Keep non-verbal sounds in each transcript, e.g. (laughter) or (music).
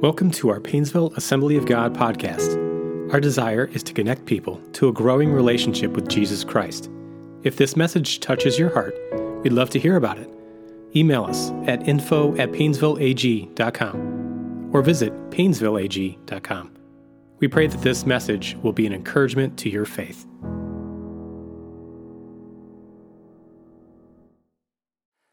Welcome to our Painesville Assembly of God podcast. Our desire is to connect people to a growing relationship with Jesus Christ. If this message touches your heart, we'd love to hear about it. Email us at info at painesvilleag.com or visit painesvilleag.com. We pray that this message will be an encouragement to your faith.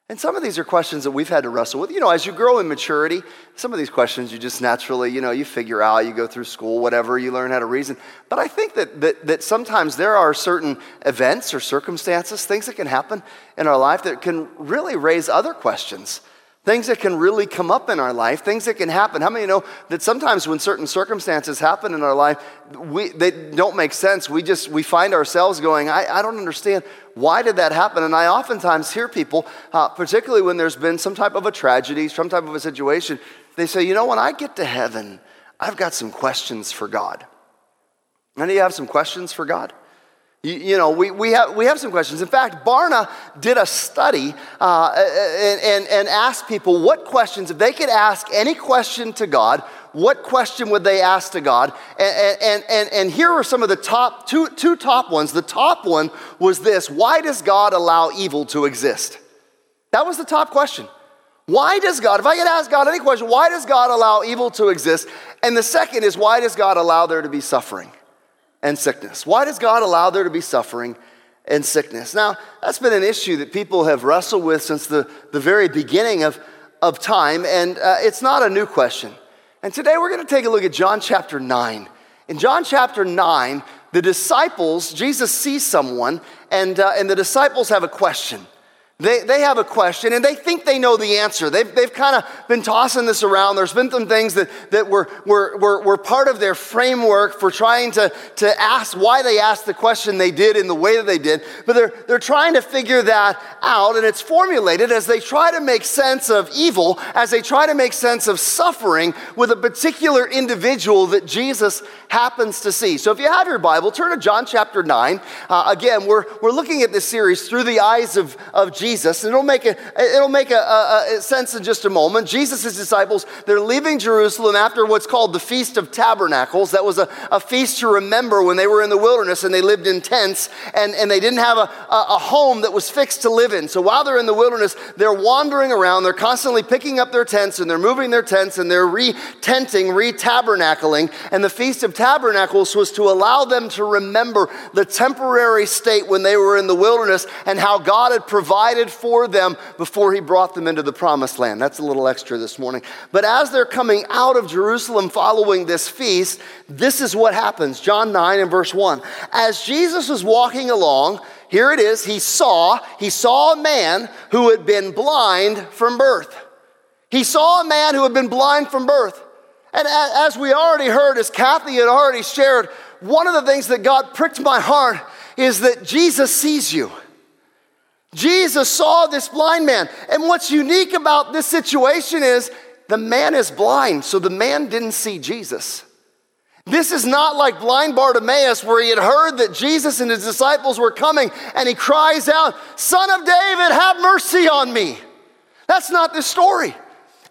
And some of these are questions that we've had to wrestle with. You know, as you grow in maturity, some of these questions you just naturally, you know, you figure out, you go through school, whatever, you learn how to reason. But I think that, that, that sometimes there are certain events or circumstances, things that can happen in our life that can really raise other questions things that can really come up in our life, things that can happen. How many know that sometimes when certain circumstances happen in our life, we, they don't make sense. We just, we find ourselves going, I, I don't understand. Why did that happen? And I oftentimes hear people, uh, particularly when there's been some type of a tragedy, some type of a situation, they say, you know, when I get to heaven, I've got some questions for God. And do you have some questions for God? You, you, know, we, we, have, we have some questions. In fact, Barna did a study uh, and, and, and asked people what questions, if they could ask any question to God, what question would they ask to God? And, and, and, and here are some of the top, two, two top ones. The top one was this Why does God allow evil to exist? That was the top question. Why does God, if I could ask God any question, why does God allow evil to exist? And the second is, why does God allow there to be suffering? And sickness. Why does God allow there to be suffering and sickness? Now, that's been an issue that people have wrestled with since the, the very beginning of, of time, and uh, it's not a new question. And today we're going to take a look at John chapter 9. In John chapter 9, the disciples, Jesus sees someone, and, uh, and the disciples have a question. They, they have a question and they think they know the answer. They've, they've kind of been tossing this around. There's been some things that, that were, were, were, were part of their framework for trying to, to ask why they asked the question they did in the way that they did. But they're, they're trying to figure that out and it's formulated as they try to make sense of evil, as they try to make sense of suffering with a particular individual that Jesus happens to see. So if you have your Bible, turn to John chapter 9. Uh, again, we're, we're looking at this series through the eyes of, of Jesus. Jesus, and it'll make, a, it'll make a, a, a sense in just a moment. Jesus' disciples, they're leaving Jerusalem after what's called the Feast of Tabernacles. That was a, a feast to remember when they were in the wilderness and they lived in tents and, and they didn't have a, a home that was fixed to live in. So while they're in the wilderness, they're wandering around, they're constantly picking up their tents and they're moving their tents and they're re-tenting, re-tabernacling. And the Feast of Tabernacles was to allow them to remember the temporary state when they were in the wilderness and how God had provided provided for them before he brought them into the promised land. That's a little extra this morning. But as they're coming out of Jerusalem following this feast, this is what happens. John 9 and verse 1. As Jesus was walking along, here it is, he saw, he saw a man who had been blind from birth. He saw a man who had been blind from birth. And as we already heard, as Kathy had already shared, one of the things that God pricked my heart is that Jesus sees you. Jesus saw this blind man. And what's unique about this situation is the man is blind, so the man didn't see Jesus. This is not like blind Bartimaeus, where he had heard that Jesus and his disciples were coming, and he cries out, Son of David, have mercy on me. That's not the story.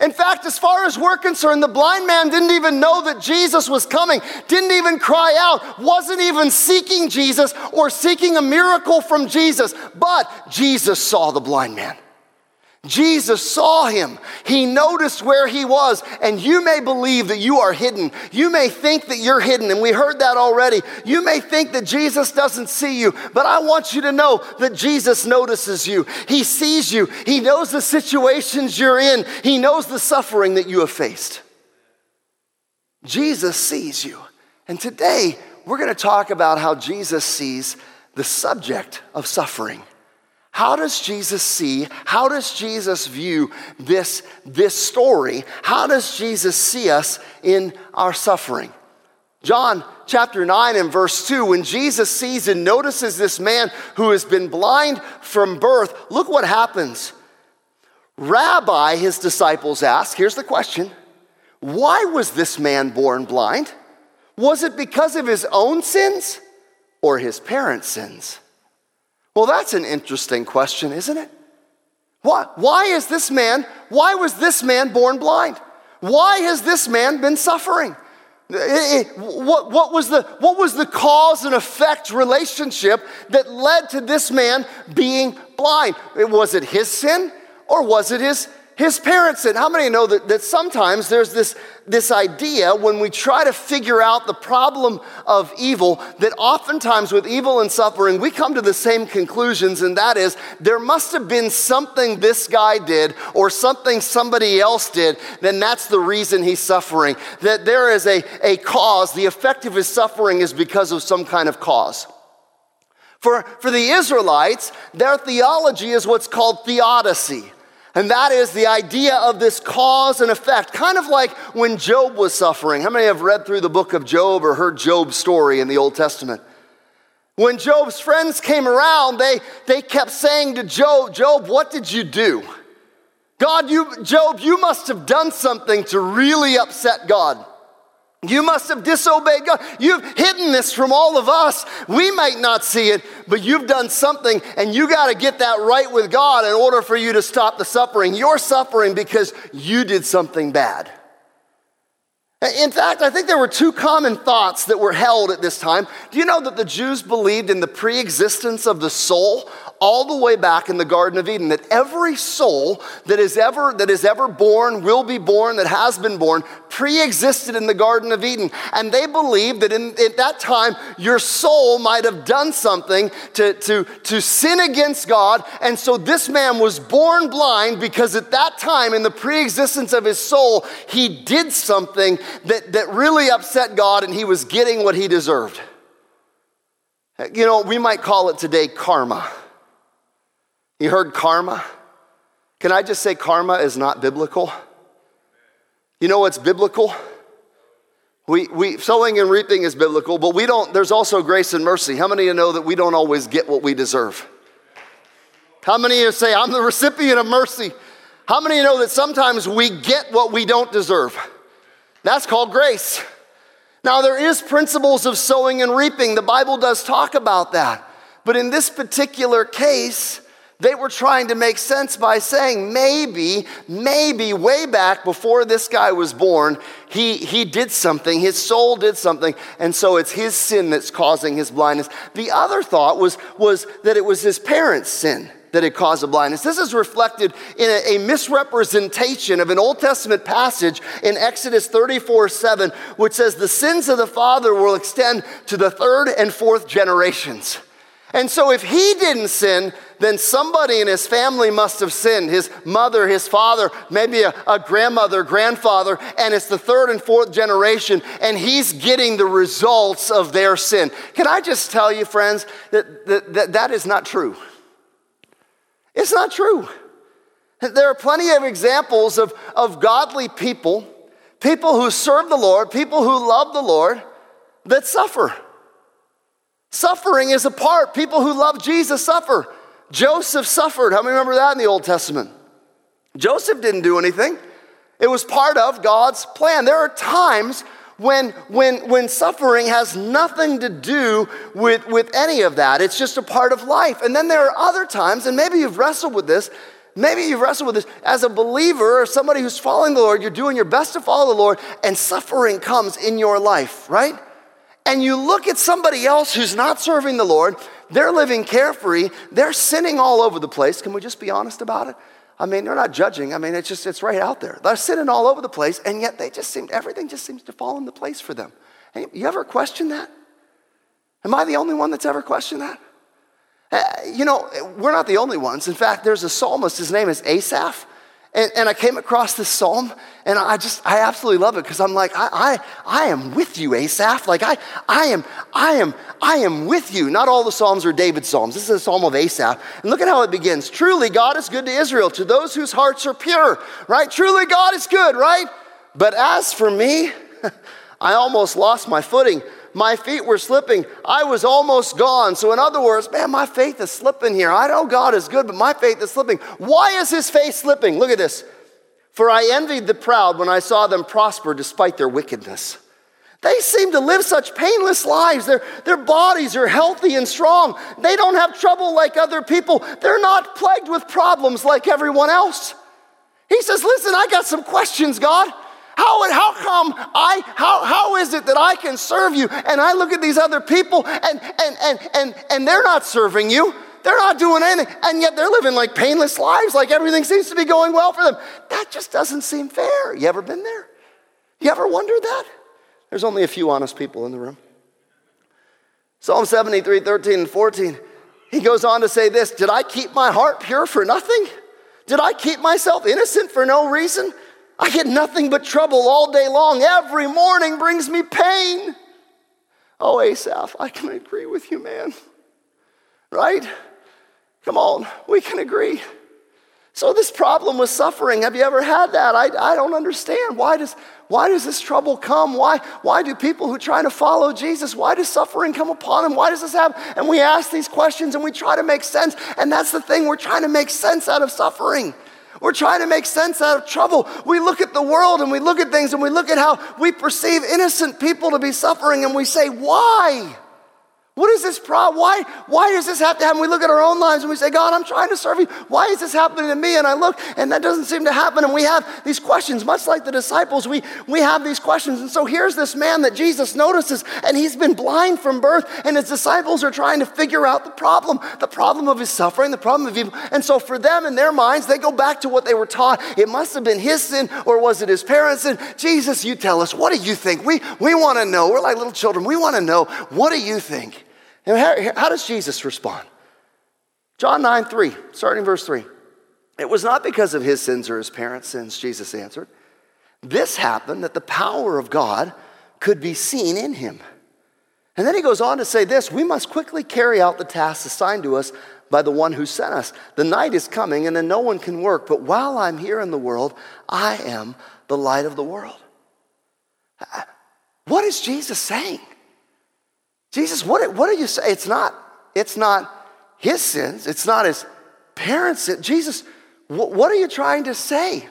In fact, as far as we're concerned, the blind man didn't even know that Jesus was coming, didn't even cry out, wasn't even seeking Jesus or seeking a miracle from Jesus. But Jesus saw the blind man. Jesus saw him. He noticed where he was. And you may believe that you are hidden. You may think that you're hidden. And we heard that already. You may think that Jesus doesn't see you. But I want you to know that Jesus notices you. He sees you. He knows the situations you're in. He knows the suffering that you have faced. Jesus sees you. And today, we're going to talk about how Jesus sees the subject of suffering. How does Jesus see? How does Jesus view this, this story? How does Jesus see us in our suffering? John chapter 9 and verse 2, when Jesus sees and notices this man who has been blind from birth, look what happens. Rabbi, his disciples ask, here's the question why was this man born blind? Was it because of his own sins or his parents' sins? Well, that's an interesting question, isn't it? Why, why is this man, why was this man born blind? Why has this man been suffering? What, what, was the, what was the cause and effect relationship that led to this man being blind? Was it his sin or was it his his parents said, How many know that, that sometimes there's this, this idea when we try to figure out the problem of evil, that oftentimes with evil and suffering, we come to the same conclusions, and that is there must have been something this guy did or something somebody else did, then that's the reason he's suffering. That there is a, a cause, the effect of his suffering is because of some kind of cause. For, for the Israelites, their theology is what's called theodicy. And that is the idea of this cause and effect, kind of like when Job was suffering. How many have read through the book of Job or heard Job's story in the Old Testament? When Job's friends came around, they, they kept saying to Job, Job, what did you do? God, you, Job, you must have done something to really upset God. You must have disobeyed God. You've hidden this from all of us. We might not see it, but you've done something, and you got to get that right with God in order for you to stop the suffering. You're suffering because you did something bad. In fact, I think there were two common thoughts that were held at this time. Do you know that the Jews believed in the pre existence of the soul? All the way back in the Garden of Eden that every soul that is ever, that is ever born, will be born, that has been born, pre existed in the Garden of Eden. And they believed that in, at that time, your soul might have done something to, to, to sin against God. And so this man was born blind because at that time, in the pre existence of his soul, he did something that, that really upset God and he was getting what he deserved. You know, we might call it today karma. You heard karma? Can I just say karma is not biblical? You know what's biblical? We, we, sowing and reaping is biblical, but we don't, there's also grace and mercy. How many of you know that we don't always get what we deserve? How many of you say, I'm the recipient of mercy? How many of you know that sometimes we get what we don't deserve? That's called grace. Now, there is principles of sowing and reaping. The Bible does talk about that. But in this particular case, they were trying to make sense by saying maybe, maybe way back before this guy was born, he, he did something, his soul did something, and so it's his sin that's causing his blindness. The other thought was, was that it was his parents' sin that had caused the blindness. This is reflected in a, a, misrepresentation of an Old Testament passage in Exodus 34 7, which says, The sins of the father will extend to the third and fourth generations. And so, if he didn't sin, then somebody in his family must have sinned his mother, his father, maybe a, a, grandmother, grandfather, and it's the third and fourth generation, and he's getting the results of their sin. Can I just tell you, friends, that that, that, that is not true? It's not true. There are plenty of examples of, of godly people, people who serve the Lord, people who love the Lord, that suffer. Suffering is a part. People who love Jesus suffer. Joseph suffered. How many remember that in the Old Testament? Joseph didn't do anything. It was part of God's plan. There are times when, when, when suffering has nothing to do with, with any of that. It's just a part of life. And then there are other times, and maybe you've wrestled with this, maybe you've wrestled with this as a believer or somebody who's following the Lord, you're doing your best to follow the Lord, and suffering comes in your life, right? And you look at somebody else who's not serving the Lord, they're living carefree, they're sinning all over the place. Can we just be honest about it? I mean, they're not judging. I mean, it's just, it's right out there. They're sinning all over the place, and yet they just seem, everything just seems to fall into place for them. You ever question that? Am I the only one that's ever questioned that? Uh, you know, we're not the only ones. In fact, there's a psalmist, his name is Asaph. And, and I came across this psalm, and I just, I absolutely love it because I'm like, I, I, I am with you, Asaph. Like, I, I am, I am, I am with you. Not all the psalms are David's psalms. This is a psalm of Asaph. And look at how it begins. Truly, God is good to Israel, to those whose hearts are pure, right? Truly, God is good, right? But as for me, (laughs) I almost lost my footing my feet were slipping. I was almost gone. So, in other words, man, my faith is slipping here. I know God is good, but my faith is slipping. Why is his faith slipping? Look at this. For I envied the proud when I saw them prosper despite their wickedness. They seem to live such painless lives. Their, their bodies are healthy and strong. They don't have trouble like other people. They're not plagued with problems like everyone else. He says, Listen, I got some questions, God. How, how come I, how, how is it that I can serve you? And I look at these other people and, and, and, and, and they're not serving you. They're not doing anything. And yet they're living like painless lives, like everything seems to be going well for them. That just doesn't seem fair. You ever been there? You ever wondered that? There's only a few honest people in the room. Psalm 73, 13, and 14. He goes on to say this Did I keep my heart pure for nothing? Did I keep myself innocent for no reason? I get nothing but trouble all day long. Every morning brings me pain. Oh, Asaph, I can agree with you, man. Right? Come on, we can agree. So, this problem with suffering, have you ever had that? I, I don't understand. Why does, why does this trouble come? Why, why do people who try to follow Jesus, why does suffering come upon them? Why does this happen? And we ask these questions and we try to make sense. And that's the thing, we're trying to make sense out of suffering. We're trying to make sense out of trouble. We look at the world and we look at things and we look at how we perceive innocent people to be suffering and we say, why? What is this problem? Why, why does this have to happen? We look at our own lives and we say, God, I'm trying to serve you. Why is this happening to me? And I look and that doesn't seem to happen. And we have these questions, much like the disciples, we, we have these questions. And so here's this man that Jesus notices, and he's been blind from birth, and his disciples are trying to figure out the problem, the problem of his suffering, the problem of evil. And so for them in their minds, they go back to what they were taught. It must have been his sin, or was it his parents' sin? Jesus, you tell us, what do you think? We, we want to know. We're like little children. We want to know, what do you think? And how, how does Jesus respond? John 9, 3, starting verse 3. It was not because of his sins or his parents' sins, Jesus answered. This happened that the power of God could be seen in him. And then he goes on to say this we must quickly carry out the tasks assigned to us by the one who sent us. The night is coming and then no one can work, but while I'm here in the world, I am the light of the world. Uh, what is Jesus saying? Jesus, what, what are you saying? It's not, it's not his sins, it's not his parents' sins. Jesus, what, what are you trying to say?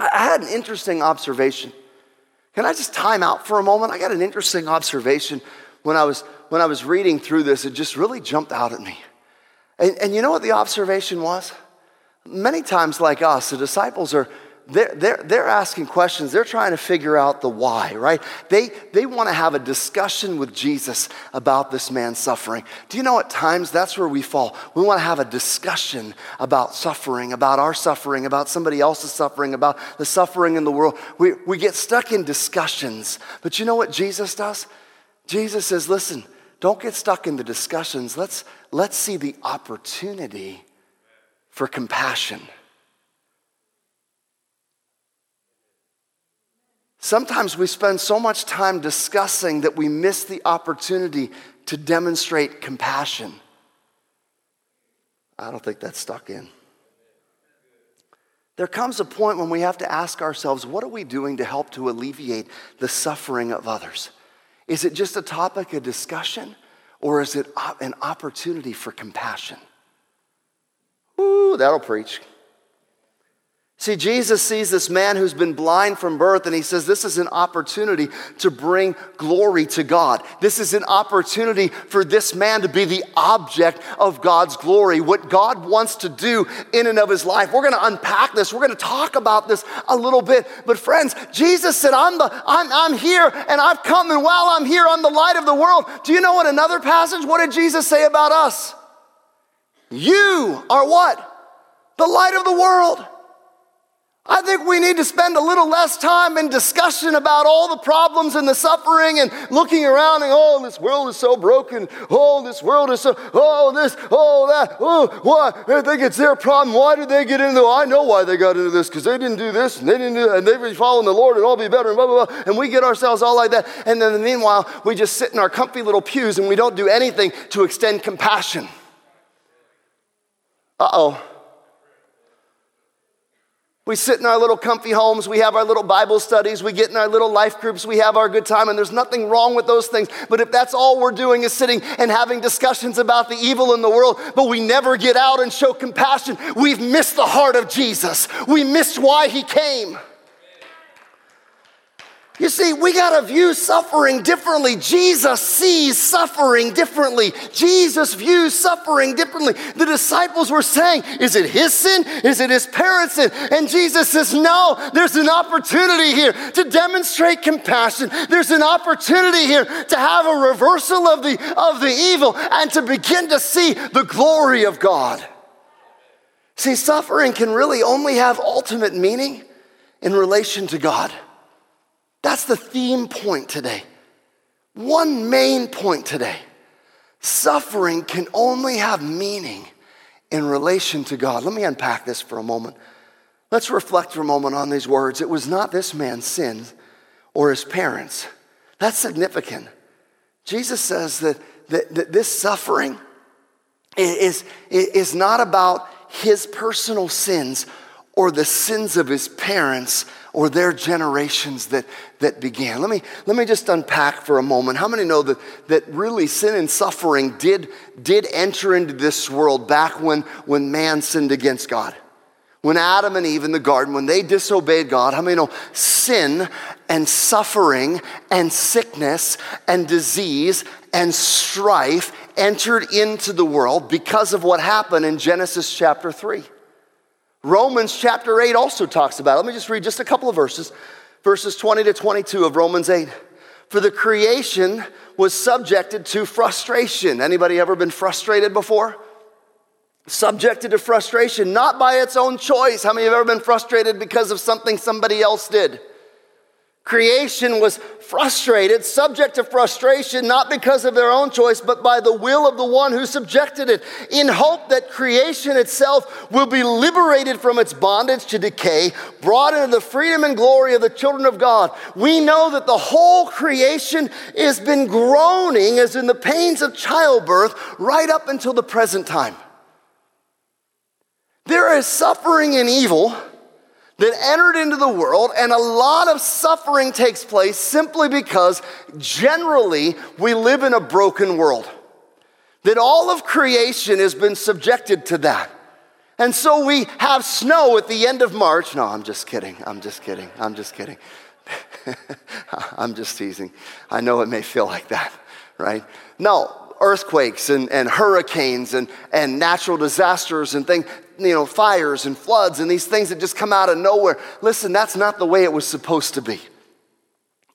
I, I had an interesting observation. Can I just time out for a moment? I got an interesting observation when I was when I was reading through this. It just really jumped out at me. And, and you know what the observation was? Many times, like us, the disciples are they're, they're, they're asking questions. They're trying to figure out the why, right? They, they want to have a discussion with Jesus about this man's suffering. Do you know at times that's where we fall? We want to have a discussion about suffering, about our suffering, about somebody else's suffering, about the suffering in the world. We, we get stuck in discussions. But you know what Jesus does? Jesus says, listen, don't get stuck in the discussions. Let's, let's see the opportunity for compassion. Sometimes we spend so much time discussing that we miss the opportunity to demonstrate compassion. I don't think that's stuck in. There comes a point when we have to ask ourselves what are we doing to help to alleviate the suffering of others? Is it just a topic of discussion or is it an opportunity for compassion? Ooh, that'll preach. See, Jesus sees this man who's been blind from birth, and he says, This is an opportunity to bring glory to God. This is an opportunity for this man to be the object of God's glory, what God wants to do in and of his life. We're going to unpack this, we're going to talk about this a little bit. But, friends, Jesus said, I'm, the, I'm, I'm here, and I've come, and while I'm here, I'm the light of the world. Do you know what another passage? What did Jesus say about us? You are what? The light of the world. I think we need to spend a little less time in discussion about all the problems and the suffering and looking around and, oh, this world is so broken. Oh, this world is so, oh, this, oh, that. Oh, why? They think it's their problem. Why did they get into I know why they got into this because they didn't do this and they didn't do and they've been following the Lord and all be better and blah, blah, blah. And we get ourselves all like that. And then meanwhile, we just sit in our comfy little pews and we don't do anything to extend compassion. Uh oh. We sit in our little comfy homes, we have our little Bible studies, we get in our little life groups, we have our good time, and there's nothing wrong with those things. But if that's all we're doing is sitting and having discussions about the evil in the world, but we never get out and show compassion, we've missed the heart of Jesus. We missed why he came. You see, we got to view suffering differently. Jesus sees suffering differently. Jesus views suffering differently. The disciples were saying, Is it his sin? Is it his parents' sin? And Jesus says, No, there's an opportunity here to demonstrate compassion. There's an opportunity here to have a reversal of the, of the evil and to begin to see the glory of God. See, suffering can really only have ultimate meaning in relation to God. That's the theme point today. One main point today. Suffering can only have meaning in relation to God. Let me unpack this for a moment. Let's reflect for a moment on these words. It was not this man's sins or his parents. That's significant. Jesus says that, that, that this suffering is, is not about his personal sins or the sins of his parents or their generations that, that began. Let me, let me just unpack for a moment. How many know that, that really sin and suffering did, did enter into this world back when, when man sinned against God? When Adam and Eve in the garden, when they disobeyed God, how many know sin and suffering and sickness and disease and strife entered into the world because of what happened in Genesis chapter 3? Romans chapter 8 also talks about it. Let me just read just a couple of verses. Verses 20 to 22 of Romans 8. For the creation was subjected to frustration. Anybody ever been frustrated before? Subjected to frustration, not by its own choice. How many have ever been frustrated because of something somebody else did? Creation was frustrated, subject to frustration, not because of their own choice, but by the will of the one who subjected it, in hope that creation itself will be liberated from its bondage to decay, brought into the freedom and glory of the children of God. We know that the whole creation has been groaning as in the pains of childbirth right up until the present time. There is suffering and evil that entered into the world, and a lot of suffering takes place simply because generally we live in a broken world. That all of creation has been subjected to that. And so we have snow at the end of March. No, I'm just kidding. I'm just kidding. I'm just kidding. (laughs) I'm just teasing. I know it may feel like that, right? No, earthquakes and, and hurricanes and, and natural disasters and things you know, fires and floods and these things that just come out of nowhere. Listen, that's not the way it was supposed to be.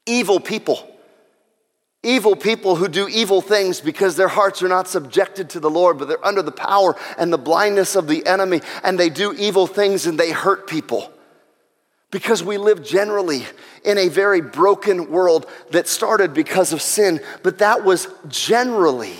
Evil people, evil people who do evil things because their hearts are not subjected to the Lord, but they're under the power and the blindness of the enemy, and they do evil things and they hurt people. Because we live generally in a very broken world that started because of sin, but that was generally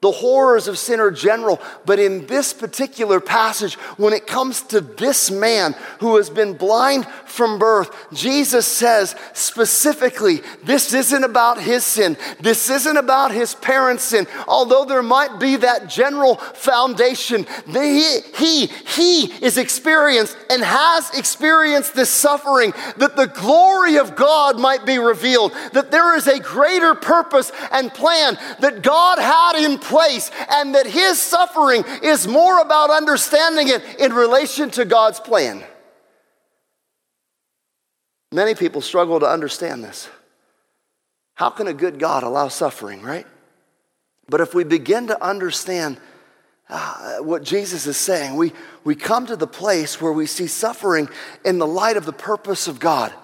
the horrors of sin are general, but in this particular passage, when it comes to this man who has been blind from birth, Jesus says specifically, this isn't about his sin. This isn't about his parents' sin. Although there might be that general foundation, he, he, he is experienced and has experienced this suffering that the glory of God might be revealed, that there is a greater purpose and plan that God had in place, and that his suffering is more about understanding it in relation to God's plan. Many people struggle to understand this. How can a good God allow suffering, right? But if we begin to understand uh, what Jesus is saying, we, we come to the place where we see suffering in the light of the purpose of God.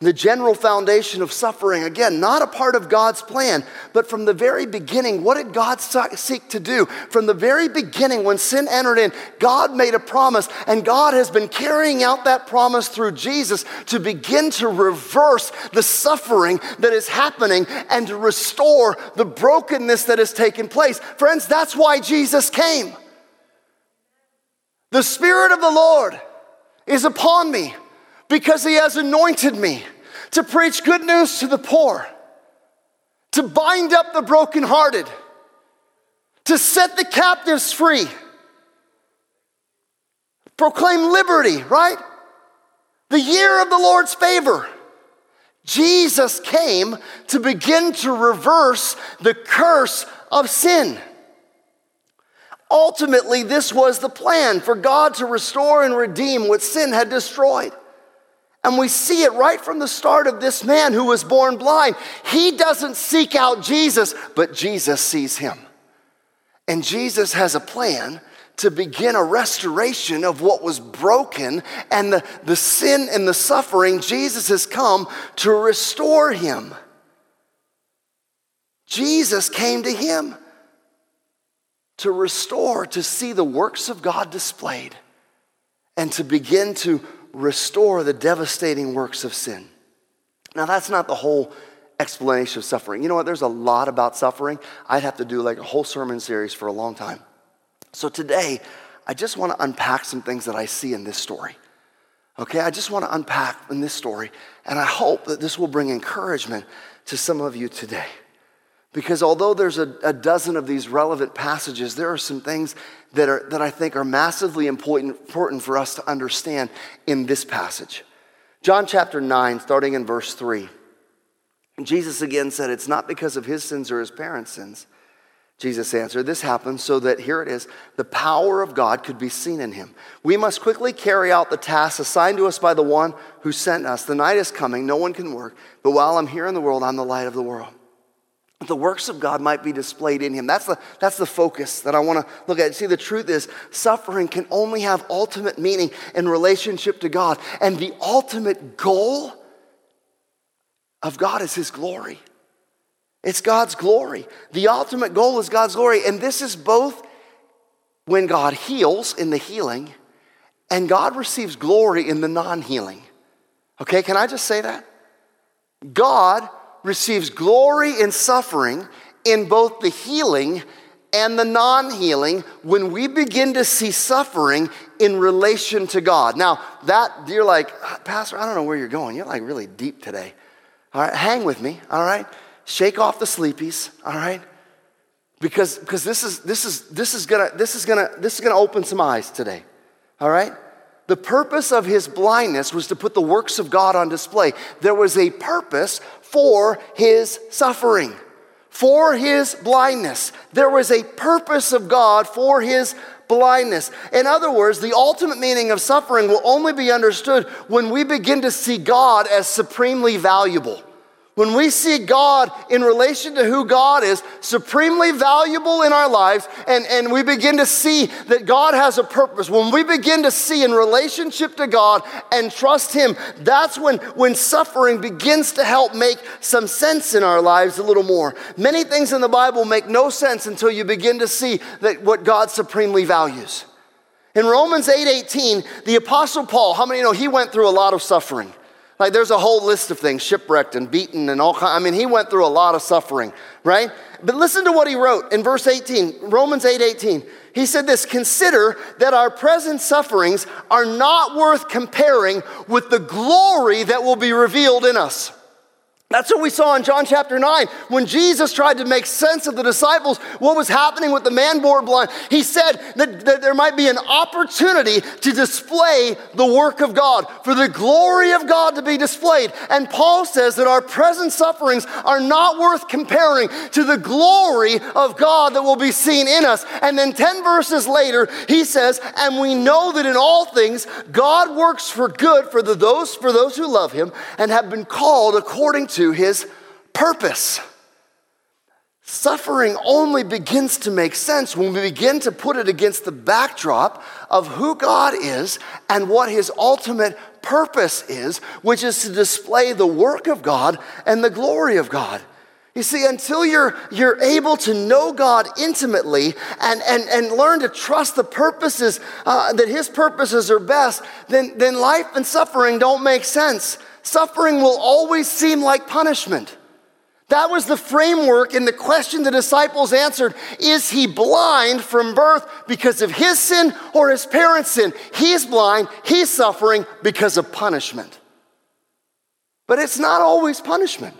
The general foundation of suffering, again, not a part of God's plan, but from the very beginning, what did God seek to do? From the very beginning, when sin entered in, God made a promise, and God has been carrying out that promise through Jesus to begin to reverse the suffering that is happening and to restore the brokenness that has taken place. Friends, that's why Jesus came. The Spirit of the Lord is upon me because he has anointed me to preach good news to the poor, to bind up the brokenhearted, to set the captives free, proclaim liberty, right? The year of the Lord's favor. Jesus came to begin to reverse the curse of sin. Ultimately, this was the plan for God to restore and redeem what sin had destroyed. And we see it right from the start of this man who was born blind. He doesn't seek out Jesus, but Jesus sees him. And Jesus has a plan to begin a restoration of what was broken and the, the sin and the suffering. Jesus has come to restore him. Jesus came to him to restore, to see the works of God displayed, and to begin to restore the devastating works of sin. Now, that's not the whole explanation of suffering. You know what? There's a lot about suffering. I'd have to do like a whole sermon series for a long time. So today, I just want to unpack some things that I see in this story. Okay, I just want to unpack in this story, and I hope that this will bring encouragement to some of you today. Because although there's a, a, dozen of these relevant passages, there are some things that, are, that I think are massively important, important for us to understand in this passage. John chapter 9, starting in verse 3. Jesus again said, It's not because of his sins or his parents' sins. Jesus answered, This happened so that, here it is, the power of God could be seen in him. We must quickly carry out the task assigned to us by the one who sent us. The night is coming, no one can work, but while I'm here in the world, I'm the light of the world the works of God might be displayed in him. That's the, that's the focus that I want to look at. See, the truth is, suffering can only have ultimate meaning in relationship to God. And the ultimate goal of God is his glory. It's God's glory. The ultimate goal is God's glory. And this is both when God heals in the healing and God receives glory in the non healing. Okay, can I just say that? God receives glory in suffering in both the healing and the non healing when we begin to see suffering in relation to God. Now, that you're like, Pastor, I don't know where you're going. You're like really deep today. All right, hang with me, all right? Shake off the sleepies, all right? Because, because this is this is this is gonna this is gonna this is gonna open some eyes today. All right? The purpose of his blindness was to put the works of God on display. There was a purpose for his suffering, for his blindness. There was a purpose of God for his blindness. In other words, the ultimate meaning of suffering will only be understood when we begin to see God as supremely valuable. When we see God in relation to who God is, supremely valuable in our lives, and, and we begin to see that God has a purpose, when we begin to see in relationship to God and trust Him, that's when, when suffering begins to help make some sense in our lives a little more. Many things in the Bible make no sense until you begin to see that what God supremely values. In Romans 8 18, the Apostle Paul, how many know he went through a lot of suffering? Like there's a whole list of things, shipwrecked and beaten and all kinds. I mean, he went through a lot of suffering, right? But listen to what he wrote in verse 18, Romans 8 18. He said this Consider that our present sufferings are not worth comparing with the glory that will be revealed in us. That's what we saw in John chapter 9. When Jesus tried to make sense of the disciples, what was happening with the man born blind, he said that, that, there might be an opportunity to display the work of God, for the glory of God to be displayed. And Paul says that our present sufferings are not worth comparing to the glory of God that will be seen in us. And then 10 verses later, he says, And we know that in all things, God works for good for, the, those, for those who love him and have been called according to to his purpose. Suffering only begins to make sense when we begin to put it against the backdrop of who God is and what his ultimate purpose is, which is to display the work of God and the glory of God. You see, until you're, you're able to know God intimately and, and, and learn to trust the purposes, uh, that His purposes are best, then, then life and suffering don't make sense suffering will always seem like punishment. That was the framework in the question the disciples answered Is he blind from birth because of his sin or his parents' sin? He's blind, he's suffering because of punishment. But it's not always punishment.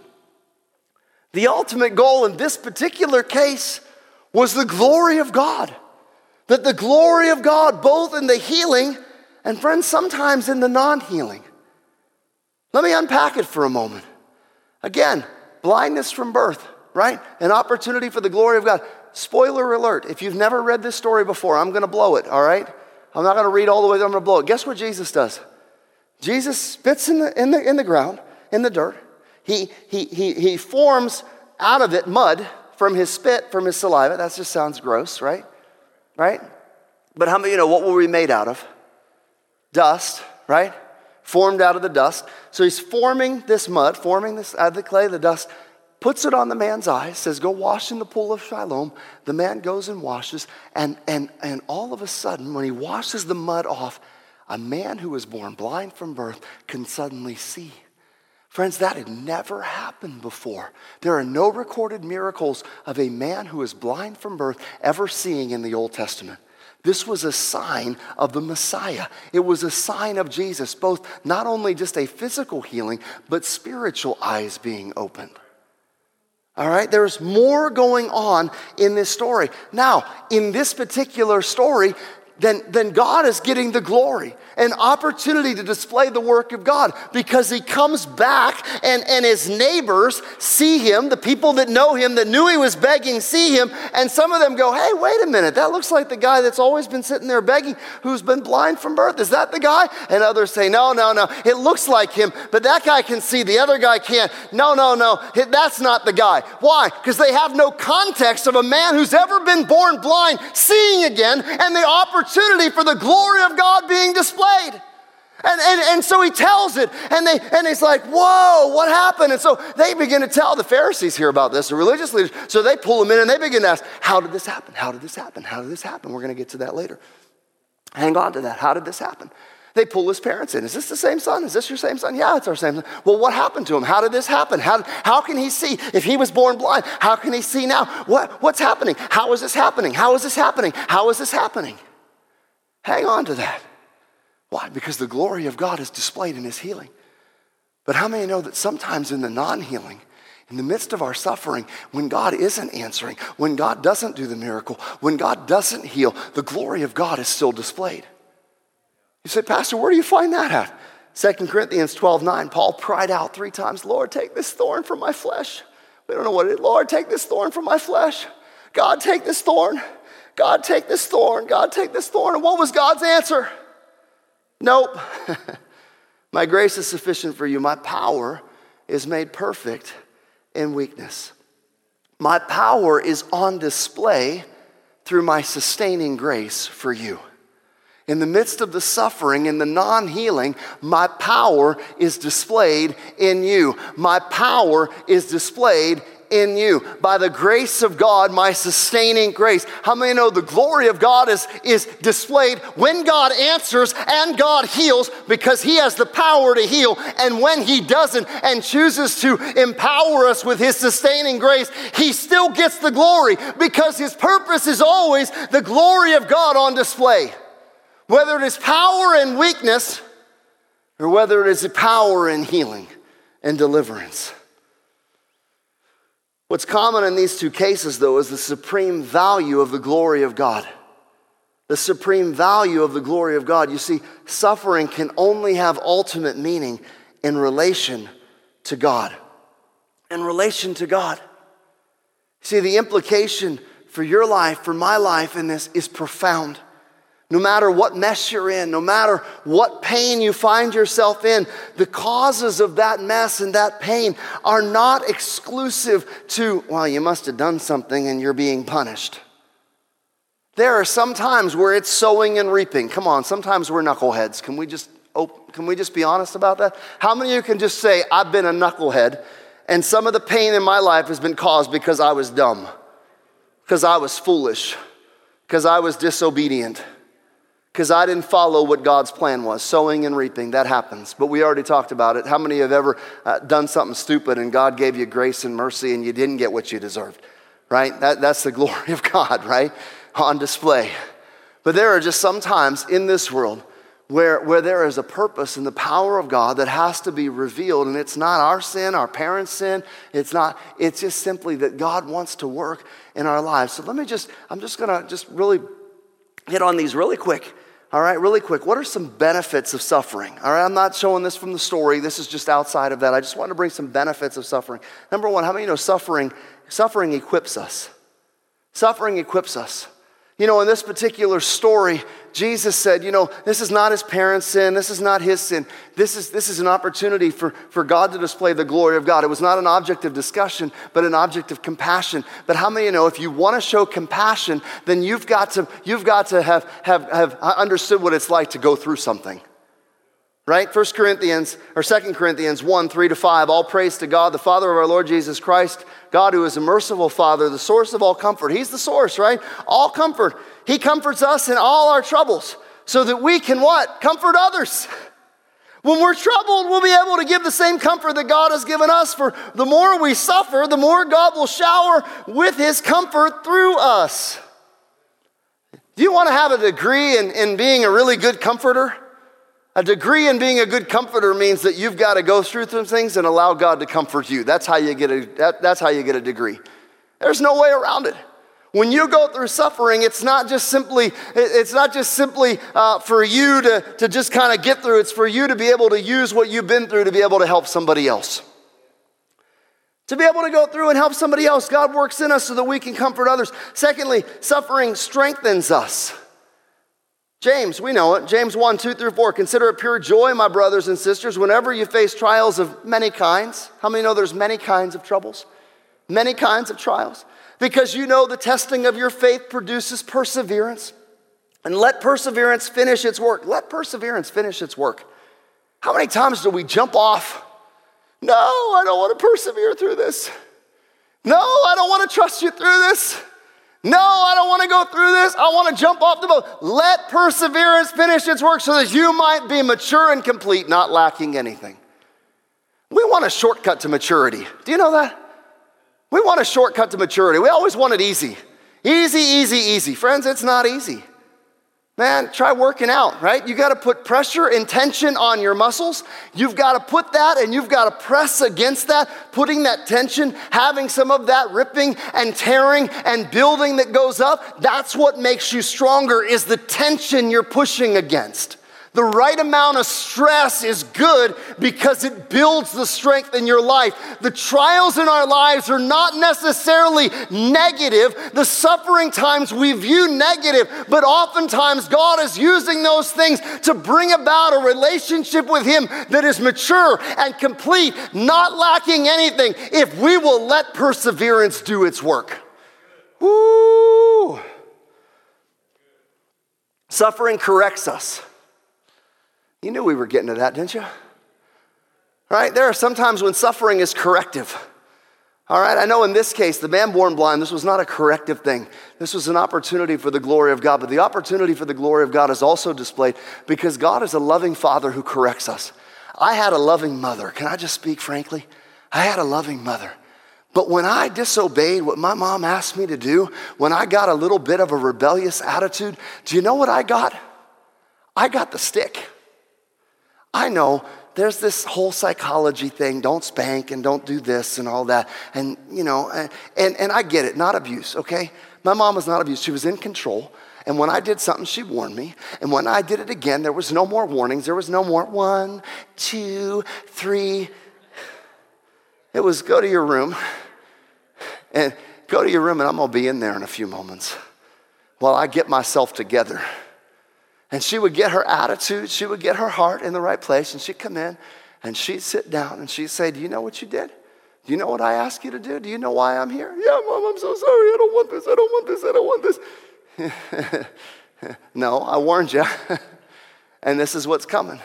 The ultimate goal in this particular case was the glory of God. That the glory of God, both in the healing and, friends, sometimes in the non healing, let me unpack it for a moment. Again, blindness from birth, right? An opportunity for the glory of God. Spoiler alert if you've never read this story before, I'm going to blow it, all right? I'm not going to read all the way, I'm going to blow it. Guess what Jesus does? Jesus spits in the, in the, in the ground, in the dirt. He, he, he, he forms out of it mud from his spit, from his saliva. That just sounds gross, right? Right? But how many you know what were we made out of? Dust, right? Formed out of the dust. So he's forming this mud, forming this out of the clay, the dust, puts it on the man's eyes, says, Go wash in the pool of Siloam. The man goes and washes, and, and, and all of a sudden, when he washes the mud off, a man who was born blind from birth can suddenly see. Friends, that had never happened before. There are no recorded miracles of a man who is blind from birth ever seeing in the Old Testament. This was a sign of the Messiah. It was a sign of Jesus, both not only just a physical healing, but spiritual eyes being opened. All right, there's more going on in this story. Now, in this particular story, then, then God is getting the glory an opportunity to display the work of God because he comes back and, and his neighbors see him, the people that know him, that knew he was begging, see him, and some of them go, Hey, wait a minute, that looks like the guy that's always been sitting there begging who's been blind from birth. Is that the guy? And others say, No, no, no, it looks like him, but that guy can see, the other guy can't. No, no, no, that's not the guy. Why? Because they have no context of a man who's ever been born blind seeing again and the opportunity for the glory of God being displayed. And, and, and so he tells it, and, they, and he's like, Whoa, what happened? And so they begin to tell the Pharisees here about this, the religious leaders. So they pull him in and they begin to ask, How did this happen? How did this happen? How did this happen? We're going to get to that later. Hang on to that. How did this happen? They pull his parents in. Is this the same son? Is this your same son? Yeah, it's our same son. Well, what happened to him? How did this happen? How, how can he see? If he was born blind, how can he see now? What, what's happening? How is this happening? How is this happening? How is this happening? Hang on to that. Why? Because the glory of God is displayed in his healing. But how many know that sometimes in the non healing, in the midst of our suffering, when God isn't answering, when God doesn't do the miracle, when God doesn't heal, the glory of God is still displayed? You say, Pastor, where do you find that at? 2 Corinthians 12 9, Paul cried out three times, Lord, take this thorn from my flesh. We don't know what it is. Lord, take this thorn from my flesh. God, take this thorn. God, take this thorn. God, take this thorn. And what was God's answer? Nope. (laughs) My grace is sufficient for you. My power is made perfect in weakness. My power is on display through my sustaining grace for you. In the midst of the suffering and the non healing, my power is displayed in you. My power is displayed in you. By the grace of God, my sustaining grace. How many know the glory of God is, is displayed when God answers and God heals because He has the power to heal. And when He doesn't and chooses to empower us with His sustaining grace, He still gets the glory because His purpose is always the glory of God on display. Whether it is power and weakness, or whether it is power and healing and deliverance. What's common in these two cases, though, is the supreme value of the glory of God. The supreme value of the glory of God. You see, suffering can only have ultimate meaning in relation to God. In relation to God. See, the implication for your life, for my life in this is profound. No matter what mess you're in, no matter what pain you find yourself in, the causes of that mess and that pain are not exclusive to, well, you must have done something and you're being punished. There are some times where it's sowing and reaping. Come on, sometimes we're knuckleheads. Can we just can we just be honest about that? How many of you can just say, I've been a knucklehead, and some of the pain in my life has been caused because I was dumb, because I was foolish, because I was disobedient? Because I didn't follow what God's plan was. Sowing and reaping, that happens. But we already talked about it. How many have ever uh, done something stupid and God gave you grace and mercy and you didn't get what you deserved? Right? That, that's the glory of God, right? On display. But there are just some times in this world where, where there is a purpose and the power of God that has to be revealed. And it's not our sin, our parents' sin. It's not, it's just simply that God wants to work in our lives. So let me just, I'm just gonna just really hit on these really quick. All right, really quick, what are some benefits of suffering? All right, I'm not showing this from the story. This is just outside of that. I just want to bring some benefits of suffering. Number one, how many of you know suffering? Suffering equips us. Suffering equips us. You know, in this particular story, Jesus said, you know, this is not his parents' sin, this is not his sin. This is, this is an opportunity for, for God to display the glory of God. It was not an object of discussion, but an object of compassion. But how many you know if you want to show compassion, then you've got to, you've got to have, have, have understood what it's like to go through something right? 1 Corinthians or 2 Corinthians 1 3 to 5. All praise to God, the Father of our Lord Jesus Christ, God who is a merciful Father, the source of all comfort. He's the source, right? All comfort. He comforts us in all our troubles so that we can what? Comfort others. (laughs) When we're troubled, we'll be able to give the same comfort that God has given us. For the more we suffer, the more God will shower with his comfort through us. Do you want to have a degree in, in being a really good comforter? A degree in being a good comforter means that you've got to go through some things and allow God to comfort you. That's how you get a, that, that's how you get a degree. There's no way around it. When you go through suffering, it's not just simply, it's not just simply uh, for you to, to just kind of get through. It's for you to be able to use what you've been through to be able to help somebody else. To be able to go through and help somebody else. God works in us so that we can comfort others. Secondly, suffering strengthens us. James, we know it. James 1, 2 through 4. Consider it pure joy, my brothers and sisters, whenever you face trials of many kinds. How many know there's many kinds of troubles? Many kinds of trials. Because you know the testing of your faith produces perseverance. And let perseverance finish its work. Let perseverance finish its work. How many times do we jump off? No, I don't want to persevere through this. No, I don't want to trust you through this. No, I don't want to go through this. I want to jump off the boat. Let perseverance finish its work so that you might be mature and complete, not lacking anything. We want a shortcut to maturity. Do you know that? We want a shortcut to maturity. We always want it easy. Easy, easy, easy. Friends, it's not easy. Man, try working out, right? You got to put pressure and tension on your muscles. You've got to put that and you've got to press against that, putting that tension, having some of that ripping and tearing and building that goes up. That's what makes you stronger is the tension you're pushing against. The right amount of stress is good because it builds the strength in your life. The trials in our lives are not necessarily negative. The suffering times we view negative, but oftentimes God is using those things to bring about a relationship with Him that is mature and complete, not lacking anything, if we will let perseverance do its work. Woo! Suffering corrects us. You knew we were getting to that, didn't you? Right? There are sometimes when suffering is corrective. All right, I know in this case, the man born blind, this was not a corrective thing. This was an opportunity for the glory of God. But the opportunity for the glory of God is also displayed because God is a loving father who corrects us. I had a loving mother. Can I just speak frankly? I had a loving mother. But when I disobeyed what my mom asked me to do, when I got a little bit of a rebellious attitude, do you know what I got? I got the stick. I know there's this whole psychology thing don't spank and don't do this and all that. And, you know, and, and I get it, not abuse, okay? My mom was not abused, she was in control. And when I did something, she warned me. And when I did it again, there was no more warnings. There was no more one, two, three. It was go to your room and go to your room, and I'm to be in there in a few moments while I get myself together. And she would get her attitude, she would get her heart in the right place, and she'd come in and she'd sit down and she'd say, Do you know what you did? Do you know what I asked you to do? Do you know why I'm here? Yeah, mom, I'm so sorry. I don't want this. I don't want this. I don't want this. (laughs) no, I warned you. (laughs) and this is what's coming.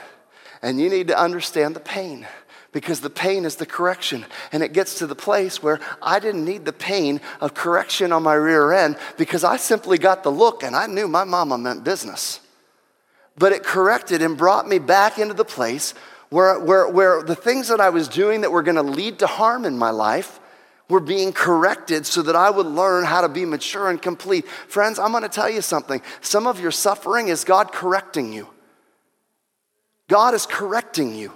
And you need to understand the pain because the pain is the correction. And it gets to the place where I didn't need the pain of correction on my rear end because I simply got the look and I knew my mama meant business but it corrected and brought me back into the place where, where, where the things that I was doing that were going to lead to harm in my life were being corrected so that I would learn how to be mature and complete. Friends, I'm going to tell you something. Some of your suffering is God correcting you. God is correcting you.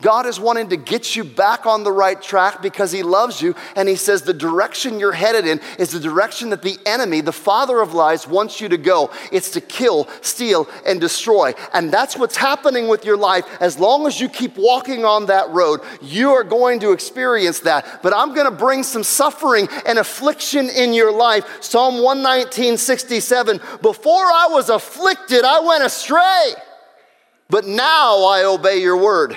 God is wanting to get you back on the right track because He loves you. And He says the direction you're headed in is the direction that the enemy, the father of lies, wants you to go. It's to kill, steal, and destroy. And that's what's happening with your life. As long as you keep walking on that road, you are going to experience that. But I'm going to bring some suffering and affliction in your life. Psalm 119, 67. Before I was afflicted, I went astray. But now I obey your word.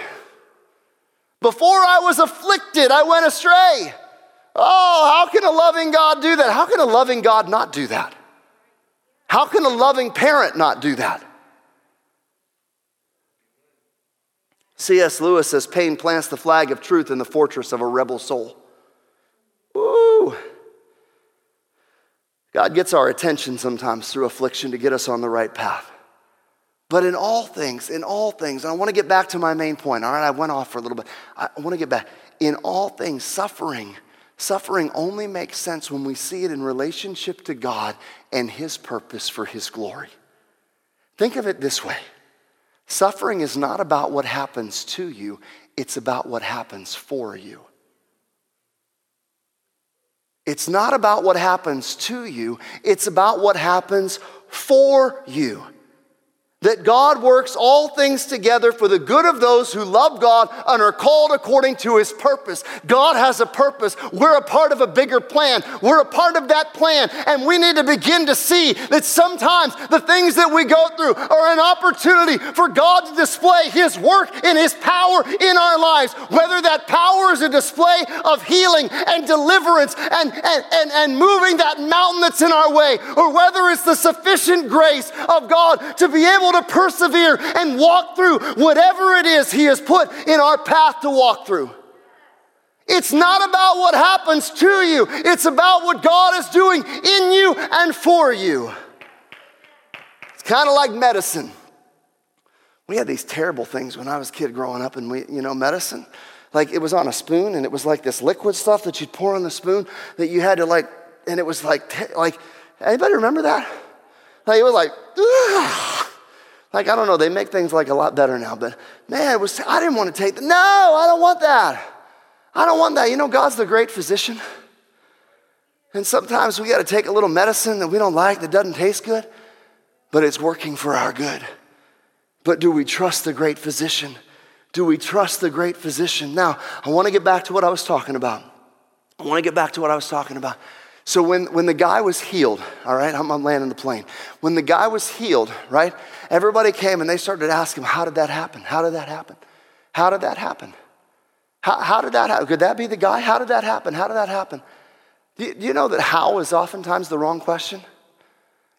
Before I was afflicted, I went astray. Oh, how can a loving God do that? How can a loving God not do that? How can a loving parent not do that? C.S. Lewis says pain plants the flag of truth in the fortress of a rebel soul. Ooh. God gets our attention sometimes through affliction to get us on the right path. But in all things, in all things, and I want to get back to my main point. All right, I went off for a little bit. I want to get back. In all things, suffering, suffering only makes sense when we see it in relationship to God and His purpose for His glory. Think of it this way suffering is not about what happens to you, it's about what happens for you. It's not about what happens to you, it's about what happens for you that God works all things together for the good of those who love God and are called according to his purpose. God has a purpose. We're a part of a bigger plan. We're a part of that plan. And we need to begin to see that sometimes the things that we go through are an opportunity for God to display his work and his power in our lives. Whether that power is a display of healing and deliverance and, and, and, and moving that mountain that's in our way, or whether it's the sufficient grace of God to be able able to persevere and walk through whatever it is He has put in our path to walk through. It's not about what happens to you, it's about what God is doing in you and for you. It's kind of like medicine. We had these terrible things when I was a kid growing up, and we, you know, medicine. Like it was on a spoon, and it was like this liquid stuff that you'd pour on the spoon that you had to like, and it was like, like, anybody remember that? Like it was like, Ugh. Like, I don't know, they make things like a lot better now, but man, it was, I didn't want to take that. No, I don't want that. I don't want that. You know, God's the great physician. And sometimes we got to take a little medicine that we don't like, that doesn't taste good, but it's working for our good. But do we trust the great physician? Do we trust the great physician? Now, I want to get back to what I was talking about. I want to get back to what I was talking about. So when, when the guy was healed, all right, I'm, I'm landing the plane. When the guy was healed, right, everybody came and they started to ask him, how did that happen? How did that happen? How did that happen? How, how did that happen? Could that be the guy? How did that happen? How did that happen? Do you, do you know that how is oftentimes the wrong question?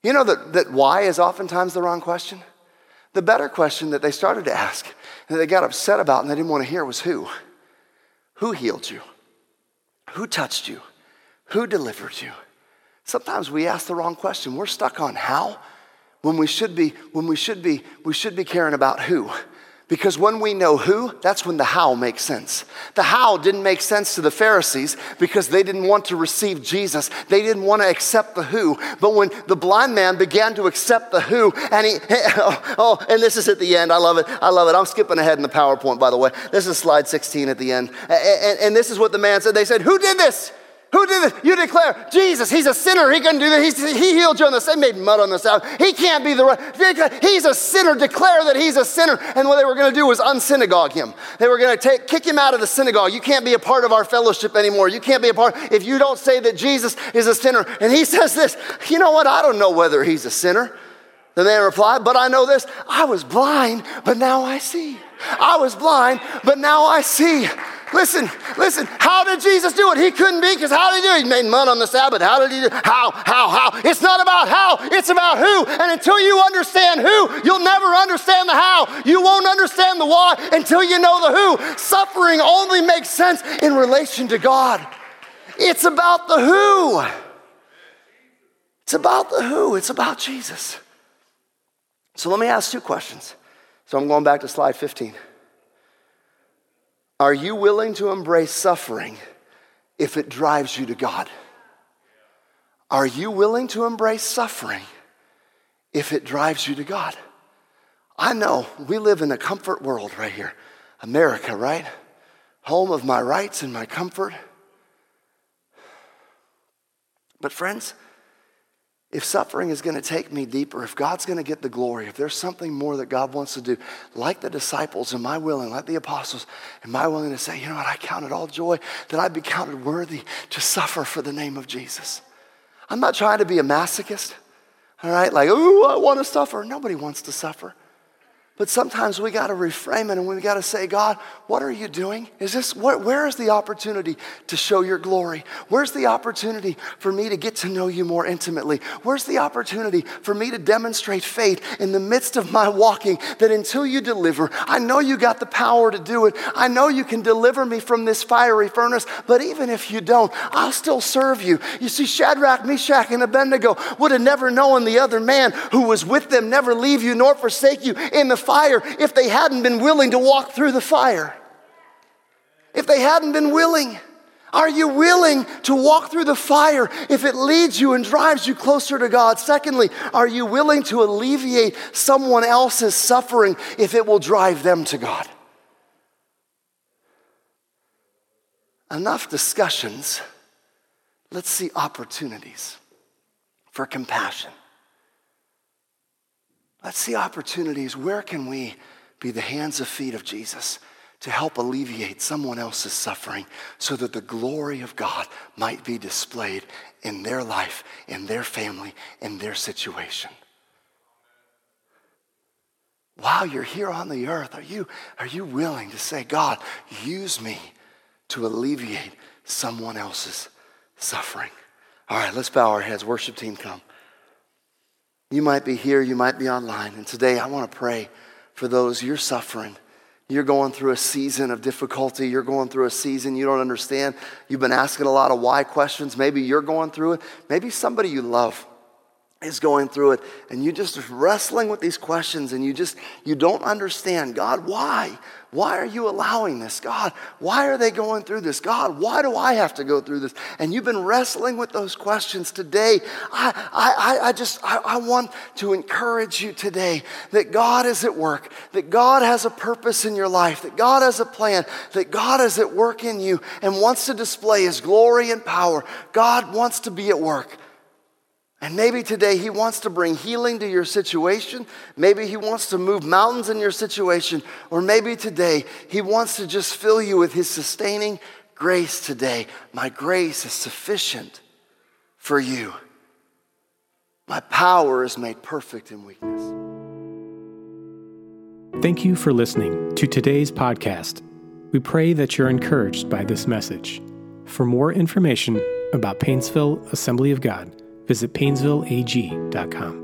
You know that, that why is oftentimes the wrong question? The better question that they started to ask and they got upset about and they didn't want to hear was who? Who healed you? Who touched you? Who delivered you? Sometimes we ask the wrong question. We're stuck on how when we should be when we should be we should be caring about who. Because when we know who, that's when the how makes sense. The how didn't make sense to the Pharisees because they didn't want to receive Jesus. They didn't want to accept the who. But when the blind man began to accept the who, and he, (laughs) oh, oh, and this is at the end. I love it. I love it. I'm skipping ahead in the PowerPoint, by the way. This is slide 16 at the end. And, and, and this is what the man said. They said, Who did this? Who did this? You declare, Jesus, he's a sinner. He couldn't do that. He's, he healed you on the side, made mud on the Sabbath. He can't be the right. He's a sinner. Declare that he's a sinner. And what they were going to do was unsynagogue him. They were going to kick him out of the synagogue. You can't be a part of our fellowship anymore. You can't be a part if you don't say that Jesus is a sinner. And he (laughs) says this, you know what? I don't know whether he's a sinner. The man replied, but I know this. I was blind, but now I see. I was blind, but now I see. Listen, listen. How did Jesus do it? He couldn't be because how did he do it? He made mud on the Sabbath. How did he do it? How, how, how? It's not about how, it's about who. And until you understand who, you'll never understand the how. You won't understand the why until you know the who. Suffering only makes sense in relation to God. It's about the who. It's about the who. It's about Jesus. So let me ask two questions. So I'm going back to slide 15. Are you willing to embrace suffering if it drives you to God? Are you willing to embrace suffering if it drives you to God? I know we live in a comfort world right here. America, right? Home of my rights and my comfort. But, friends, if suffering is going to take me deeper, if God's going to get the glory, if there's something more that God wants to do, like the disciples, am I willing, like the apostles, am I willing to say, you know what, I count it all joy that I be counted worthy to suffer for the name of Jesus? I'm not trying to be a masochist, all right? Like, ooh, I want to suffer. Nobody wants to suffer. But sometimes we got to reframe it and we got to say, God, what are you doing? Is this what, where is the opportunity to show your glory? Where's the opportunity for me to get to know you more intimately? Where's the opportunity for me to demonstrate faith in the midst of my walking that until you deliver, I know you got the power to do it. I know you can deliver me from this fiery furnace, but even if you don't, I'll still serve you. You see, Shadrach, Meshach, and Abednego would have never known the other man who was with them never leave you nor forsake you in the fire if they hadn't been willing to walk through the fire. If they hadn't been willing. Are you willing to walk through the fire if it leads you and drives you closer to God? Secondly, are you willing to alleviate someone else's suffering if it will drive them to God? Enough discussions. Let's see opportunities for compassion. Let's see opportunities. Where can we be the hands and feet of Jesus to help alleviate someone else's suffering so that the glory of God might be displayed in their life, in their family, in their situation? While you're here on the earth, are you, are you willing to say, God, use me to alleviate someone else's suffering? All right, let's bow our heads. Worship team, come. You might be here, you might be online. And today I want to pray for those you're suffering. You're going through a season of difficulty. You're going through a season you don't understand. You've been asking a lot of why questions. Maybe you're going through it. Maybe somebody you love is going through it and you just wrestling with these questions and you just you don't understand god why? Why are you allowing this? God why are they going through this? God why do i have to go through this? And you've been wrestling with those questions today. I i, I just I, I want to encourage you today that god is at work that god has a purpose in your life that god has a plan that god is at work in you and wants to display his glory and power. God wants to be at work and maybe today He wants to bring healing to your situation. Maybe He wants to move mountains in your situation. Or maybe today He wants to just fill you with His sustaining grace today. My grace is sufficient for you. My power is made perfect in weakness. Thank you for listening to today's podcast. We pray that you're encouraged by this message. For more information about Painesville Assembly of God, visit painesvilleag.com.